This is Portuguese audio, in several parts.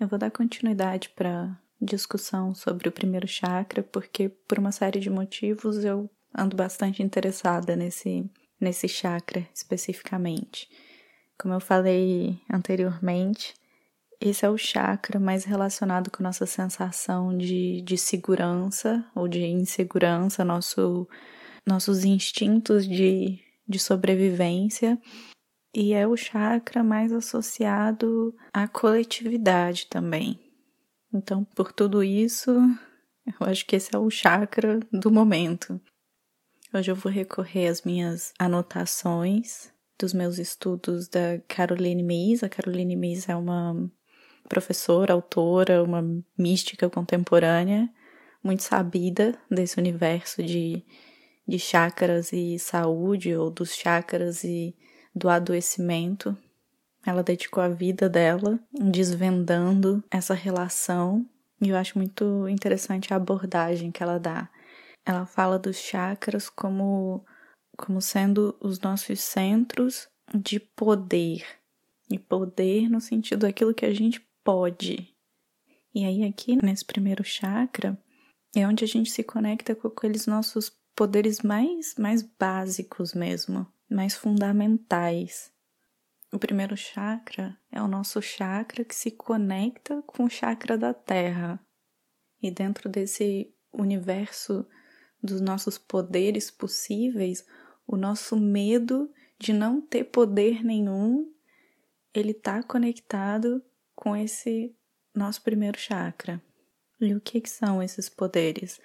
Eu vou dar continuidade para discussão sobre o primeiro chakra, porque por uma série de motivos eu ando bastante interessada nesse, nesse chakra especificamente. Como eu falei anteriormente, esse é o chakra mais relacionado com nossa sensação de, de segurança ou de insegurança, nosso, nossos instintos de, de sobrevivência e é o chakra mais associado à coletividade também. Então, por tudo isso, eu acho que esse é o chakra do momento. Hoje eu vou recorrer às minhas anotações dos meus estudos da Caroline Meis. A Caroline Meis é uma professora, autora, uma mística contemporânea, muito sabida desse universo de, de chakras e saúde, ou dos chakras e do adoecimento. Ela dedicou a vida dela desvendando essa relação e eu acho muito interessante a abordagem que ela dá. Ela fala dos chakras como, como sendo os nossos centros de poder. E poder no sentido daquilo que a gente pode. E aí, aqui nesse primeiro chakra, é onde a gente se conecta com aqueles nossos poderes mais, mais básicos mesmo mais fundamentais. O primeiro chakra é o nosso chakra que se conecta com o chakra da Terra. E dentro desse universo dos nossos poderes possíveis, o nosso medo de não ter poder nenhum, ele está conectado com esse nosso primeiro chakra. E o que, que são esses poderes?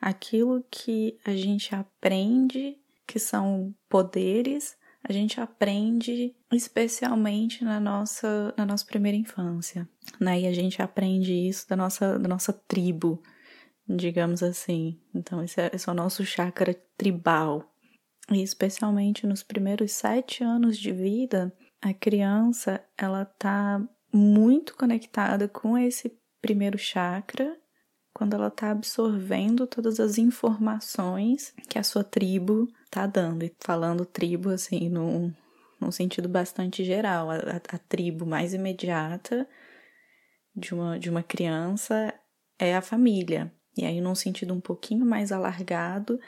Aquilo que a gente aprende que são poderes, a gente aprende especialmente na nossa, na nossa primeira infância, né? E a gente aprende isso da nossa, da nossa tribo, digamos assim. Então, esse é, esse é o nosso chakra tribal. E especialmente nos primeiros sete anos de vida, a criança, ela tá muito conectada com esse primeiro chakra quando ela está absorvendo todas as informações que a sua tribo está dando. E falando tribo, assim, num, num sentido bastante geral. A, a, a, tribo mais imediata de uma, de uma criança é a família. E aí, num sentido um pouquinho mais alargado,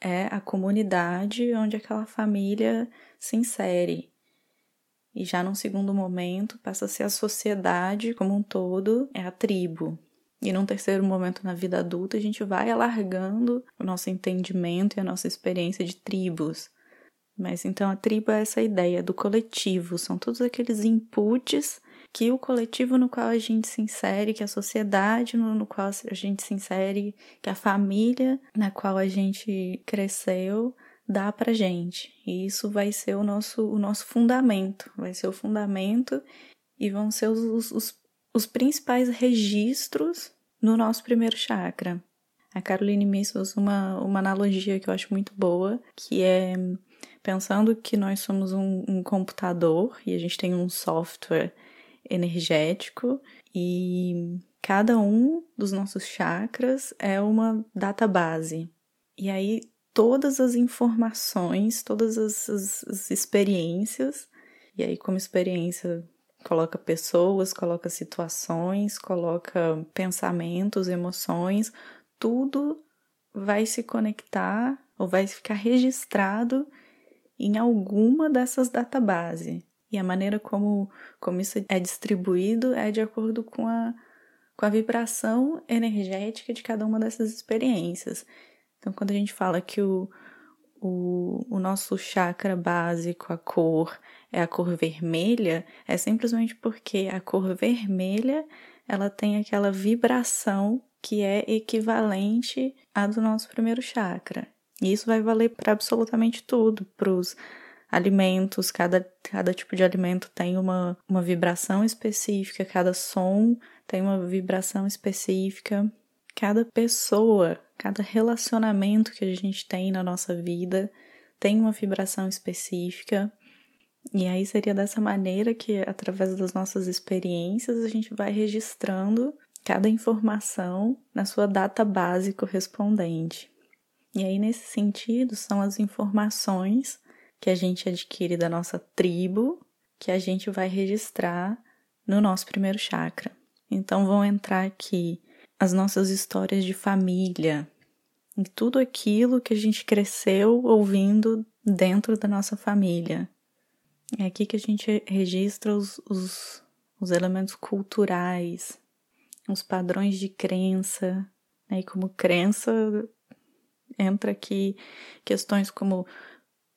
é a comunidade onde aquela família se insere. E já num segundo momento, passa a ser a sociedade como um todo, é a tribo. E num terceiro momento na vida adulta, a gente vai alargando o nosso entendimento e a nossa experiência de tribos. Mas então a tribo é essa ideia do coletivo, são todos aqueles inputs que o coletivo no qual a gente se insere, que a sociedade no, qual a gente se insere, que a família na qual a gente cresceu dá pra gente. E isso vai ser o nosso, o nosso fundamento, vai ser o fundamento e vão ser os, os, os principais registros no nosso primeiro chakra. A Caroline Miss usa uma, uma analogia que eu acho muito boa, que é pensando que nós somos um, um computador e a gente tem um software energético e cada um dos nossos chakras é uma database. E aí todas as informações, todas as, as, as experiências, e aí como experiência Coloca pessoas, coloca situações, coloca pensamentos, emoções, tudo vai se conectar ou vai ficar registrado em alguma dessas databases. E a maneira como, como isso é distribuído é de acordo com a, com a vibração energética de cada uma dessas experiências. Então, quando a gente fala que o, o, o nosso chakra básico, a cor, é a cor vermelha, é simplesmente porque a cor vermelha ela tem aquela vibração que é equivalente à do nosso primeiro chakra. E isso vai valer para absolutamente tudo, para os alimentos, cada, cada tipo de alimento tem uma, uma vibração específica, cada som tem uma vibração específica, cada pessoa Cada relacionamento que a gente tem na nossa vida tem uma vibração específica. E aí seria dessa maneira que, através das nossas experiências, a gente vai registrando cada informação na sua data base correspondente. E aí, nesse sentido, são as informações que a gente adquire da nossa tribo que a gente vai registrar no nosso primeiro chakra. Então vão entrar aqui as nossas histórias de família, e tudo aquilo que a gente cresceu ouvindo dentro da nossa família. É aqui que a gente registra os, os, os elementos culturais, os padrões de crença. Né? E como crença, entra aqui questões como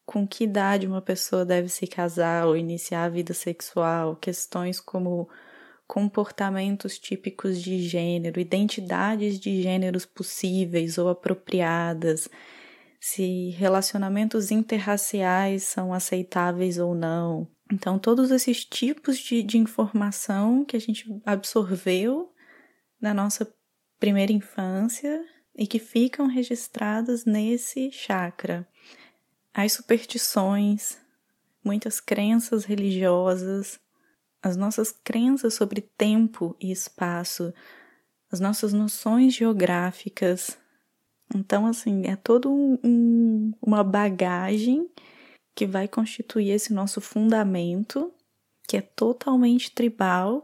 com que idade uma pessoa deve se casar ou iniciar a vida sexual, questões como comportamentos típicos de gênero, identidades de gêneros possíveis ou apropriadas, se relacionamentos interraciais são aceitáveis ou não. Então, todos esses tipos de, de informação que a gente absorveu na nossa primeira infância e que ficam registradas nesse chakra. As superstições, muitas crenças religiosas, as nossas crenças sobre tempo e espaço, as nossas noções geográficas. Então, assim, é todo um, um, uma bagagem que vai constituir esse nosso fundamento, que é totalmente tribal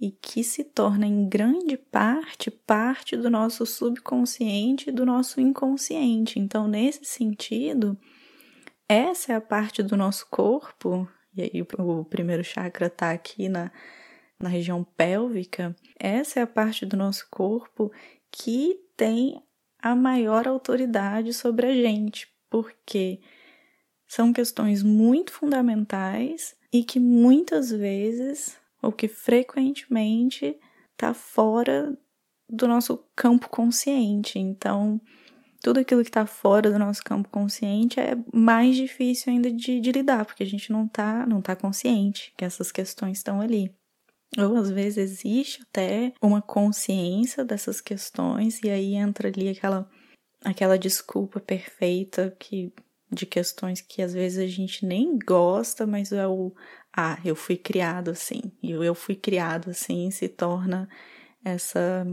e que se torna em grande parte parte do nosso subconsciente e do nosso inconsciente. Então, nesse sentido, essa é a parte do nosso corpo e aí o primeiro chakra está aqui na, na região pélvica, essa é a parte do nosso corpo que tem a maior autoridade sobre a gente, porque são questões muito fundamentais e que muitas vezes, ou que frequentemente, está fora do nosso campo consciente. Então, tudo aquilo que está fora do nosso campo consciente é mais difícil ainda de, de lidar, porque a gente não está não tá consciente que essas questões estão ali. Ou às vezes existe até uma consciência dessas questões, e aí entra ali aquela, aquela desculpa perfeita que de questões que às vezes a gente nem gosta, mas é o ah, eu fui criado assim, e eu fui criado assim se torna essa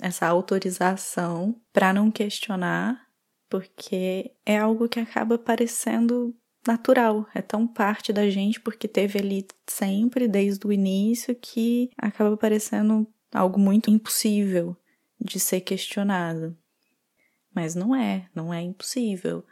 essa autorização para não questionar, porque é algo que acaba parecendo natural, é tão parte da gente porque teve ali sempre desde o início que acaba parecendo algo muito impossível de ser questionado. Mas não é, não é impossível.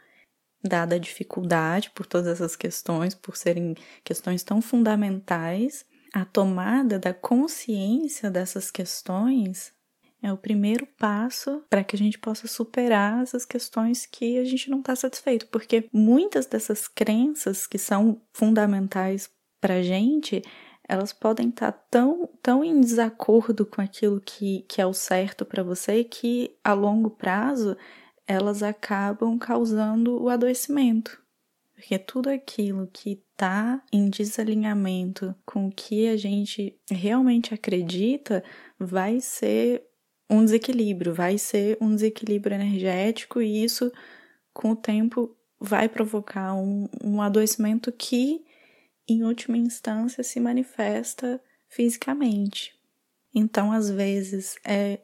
Dada a dificuldade por todas essas questões, por serem questões tão fundamentais, a tomada da consciência dessas questões é o primeiro passo para que a gente possa superar essas questões que a gente não está satisfeito, porque muitas dessas crenças que são fundamentais para a gente, elas podem estar tá tão, tão em desacordo com aquilo que, que é o certo para você que a longo prazo elas acabam causando o adoecimento. Porque tudo aquilo que está em desalinhamento com o que a gente realmente acredita vai ser um desequilíbrio, vai ser um desequilíbrio energético e isso, com o tempo, vai provocar um, um adoecimento que, em última instância, se manifesta fisicamente. Então, às vezes, é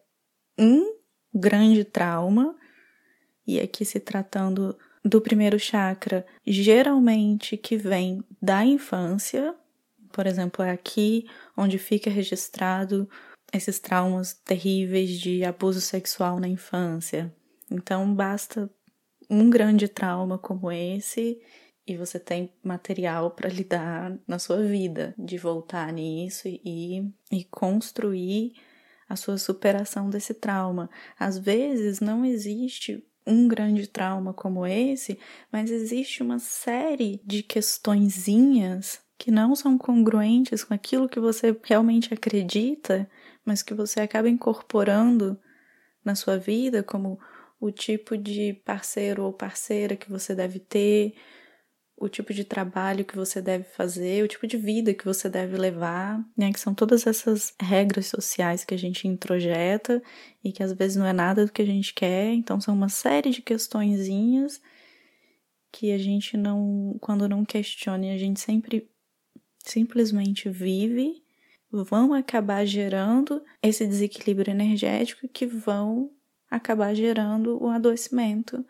um grande trauma, e aqui se tratando do primeiro chakra, geralmente que vem da infância, por exemplo, é aqui onde fica registrado esses traumas terríveis de abuso sexual na infância. Então basta um grande trauma como esse e você tem material para lidar na sua vida, de voltar nisso e, e construir a sua superação desse trauma. Às vezes não existe um grande trauma como esse, mas existe uma série de questõezinhas que não são congruentes com aquilo que você realmente acredita mas que você acaba incorporando na sua vida, como o tipo de parceiro ou parceira que você deve ter, o tipo de trabalho que você deve fazer, o tipo de vida que você deve levar, né? Que são todas essas regras sociais que a gente introjeta e que às vezes não é nada do que a gente quer, então são uma série de questõezinhas que a gente não, quando não questiona, a gente sempre simplesmente vive vão acabar gerando esse desequilíbrio energético que vão acabar gerando um adoecimento,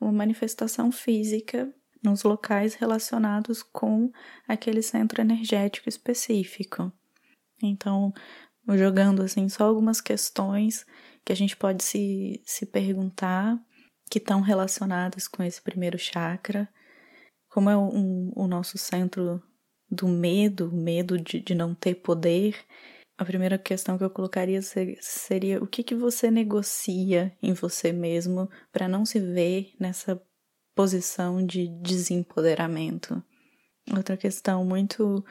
uma manifestação física nos locais relacionados com aquele centro energético específico. Então, jogando assim só algumas questões que a gente pode se, se perguntar que estão relacionadas com esse primeiro chakra. Como é um, o nosso centro do medo, medo de, de não ter poder, a primeira questão que eu colocaria seria o que, que você negocia em você mesmo para não se ver nessa posição de desempoderamento. Outra questão muito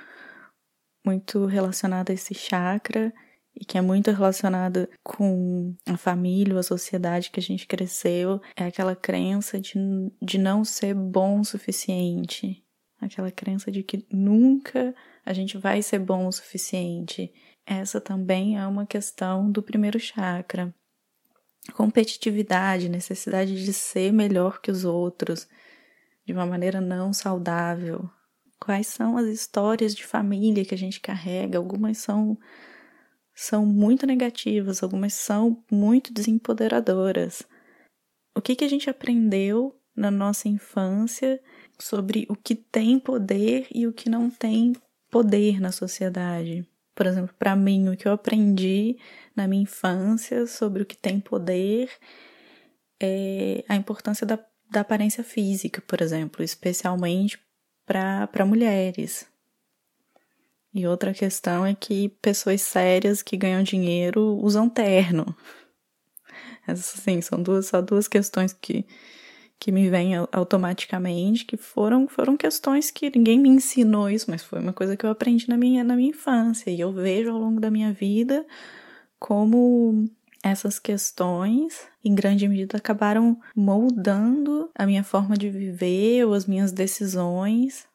muito relacionada a esse chakra e que é muito relacionada com a família, a sociedade que a gente cresceu, é aquela crença de, de não ser bom o suficiente. Aquela crença de que nunca a gente vai ser bom o suficiente. Essa também é uma questão do primeiro chakra. Competitividade, necessidade de ser melhor que os outros, de uma maneira não saudável, Quais são as histórias de família que a gente carrega? Algumas são são muito negativas, algumas são muito desempoderadoras. O que que a gente aprendeu na nossa infância sobre o que tem poder e o que não tem poder na sociedade? Por exemplo, para mim, o que eu aprendi na minha infância sobre o que tem poder é a importância da, da aparência física, por exemplo, especialmente para mulheres. E outra questão é que pessoas sérias que ganham dinheiro usam terno. Essas, assim, são duas, só duas questões que, que me vêm automaticamente, que foram, foram questões que ninguém me ensinou isso, mas foi uma coisa que eu aprendi na minha, na minha infância. E eu vejo ao longo da minha vida como essas questões, em grande medida, acabaram moldando a minha forma de viver ou as minhas decisões.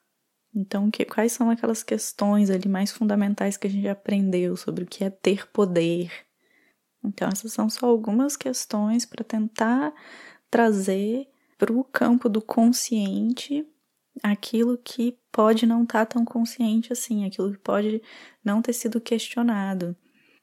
Então, que, quais são aquelas questões ali mais fundamentais que a gente aprendeu sobre o que é ter poder? Então, essas são só algumas questões para tentar trazer para o campo do consciente aquilo que pode não estar tá tão consciente assim, aquilo que pode não ter sido questionado.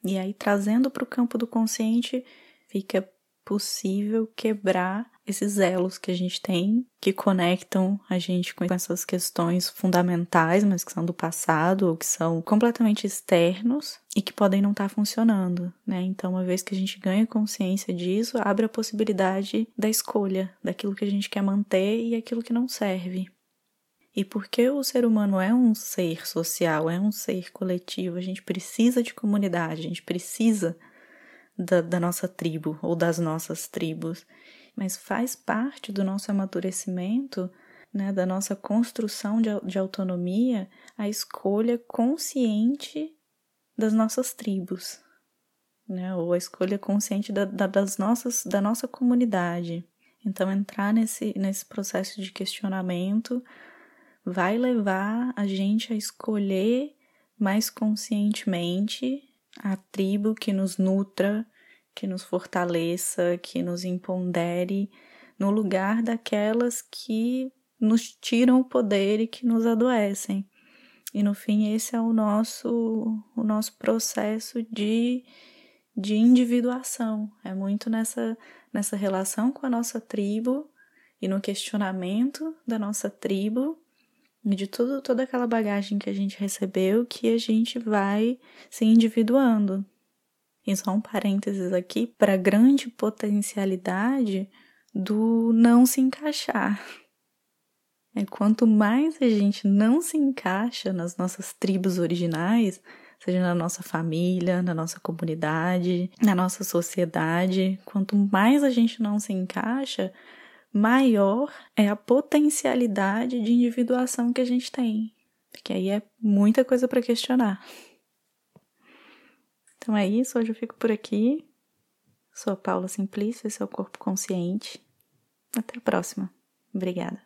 E aí, trazendo para o campo do consciente, fica possível quebrar esses elos que a gente tem, que conectam a gente com essas questões fundamentais, mas que são do passado ou que são completamente externos e que podem não estar tá funcionando, né? Então, uma vez que a gente ganha consciência disso, abre a possibilidade da escolha daquilo que a gente quer manter e aquilo que não serve. E porque o ser humano é um ser social, é um ser coletivo, a gente precisa de comunidade, a gente precisa da, da nossa tribo ou das nossas tribos. Mas faz parte do nosso amadurecimento, né, da nossa construção de, de autonomia, a escolha consciente das nossas tribos, né, ou a escolha consciente da, da, das nossas, da nossa comunidade. Então, entrar nesse, nesse processo de questionamento vai levar a gente a escolher mais conscientemente a tribo que nos nutra, que nos fortaleça, que nos empodere, no lugar daquelas que nos tiram o poder e que nos adoecem. E no fim esse é o nosso o nosso processo de de individuação. É muito nessa nessa relação com a nossa tribo e no questionamento da nossa tribo de tudo, toda aquela bagagem que a gente recebeu que a gente vai se individuando. E só um parênteses aqui para a grande potencialidade do não se encaixar. É quanto mais a gente não se encaixa nas nossas tribos originais, seja na nossa família, na nossa comunidade, na nossa sociedade, quanto mais a gente não se encaixa, maior é a potencialidade de individuação que a gente tem. Porque aí é muita coisa para questionar. Então é isso, hoje eu fico por aqui. Sou Paula Simplício, esse é o Corpo Consciente. Até a próxima. Obrigada.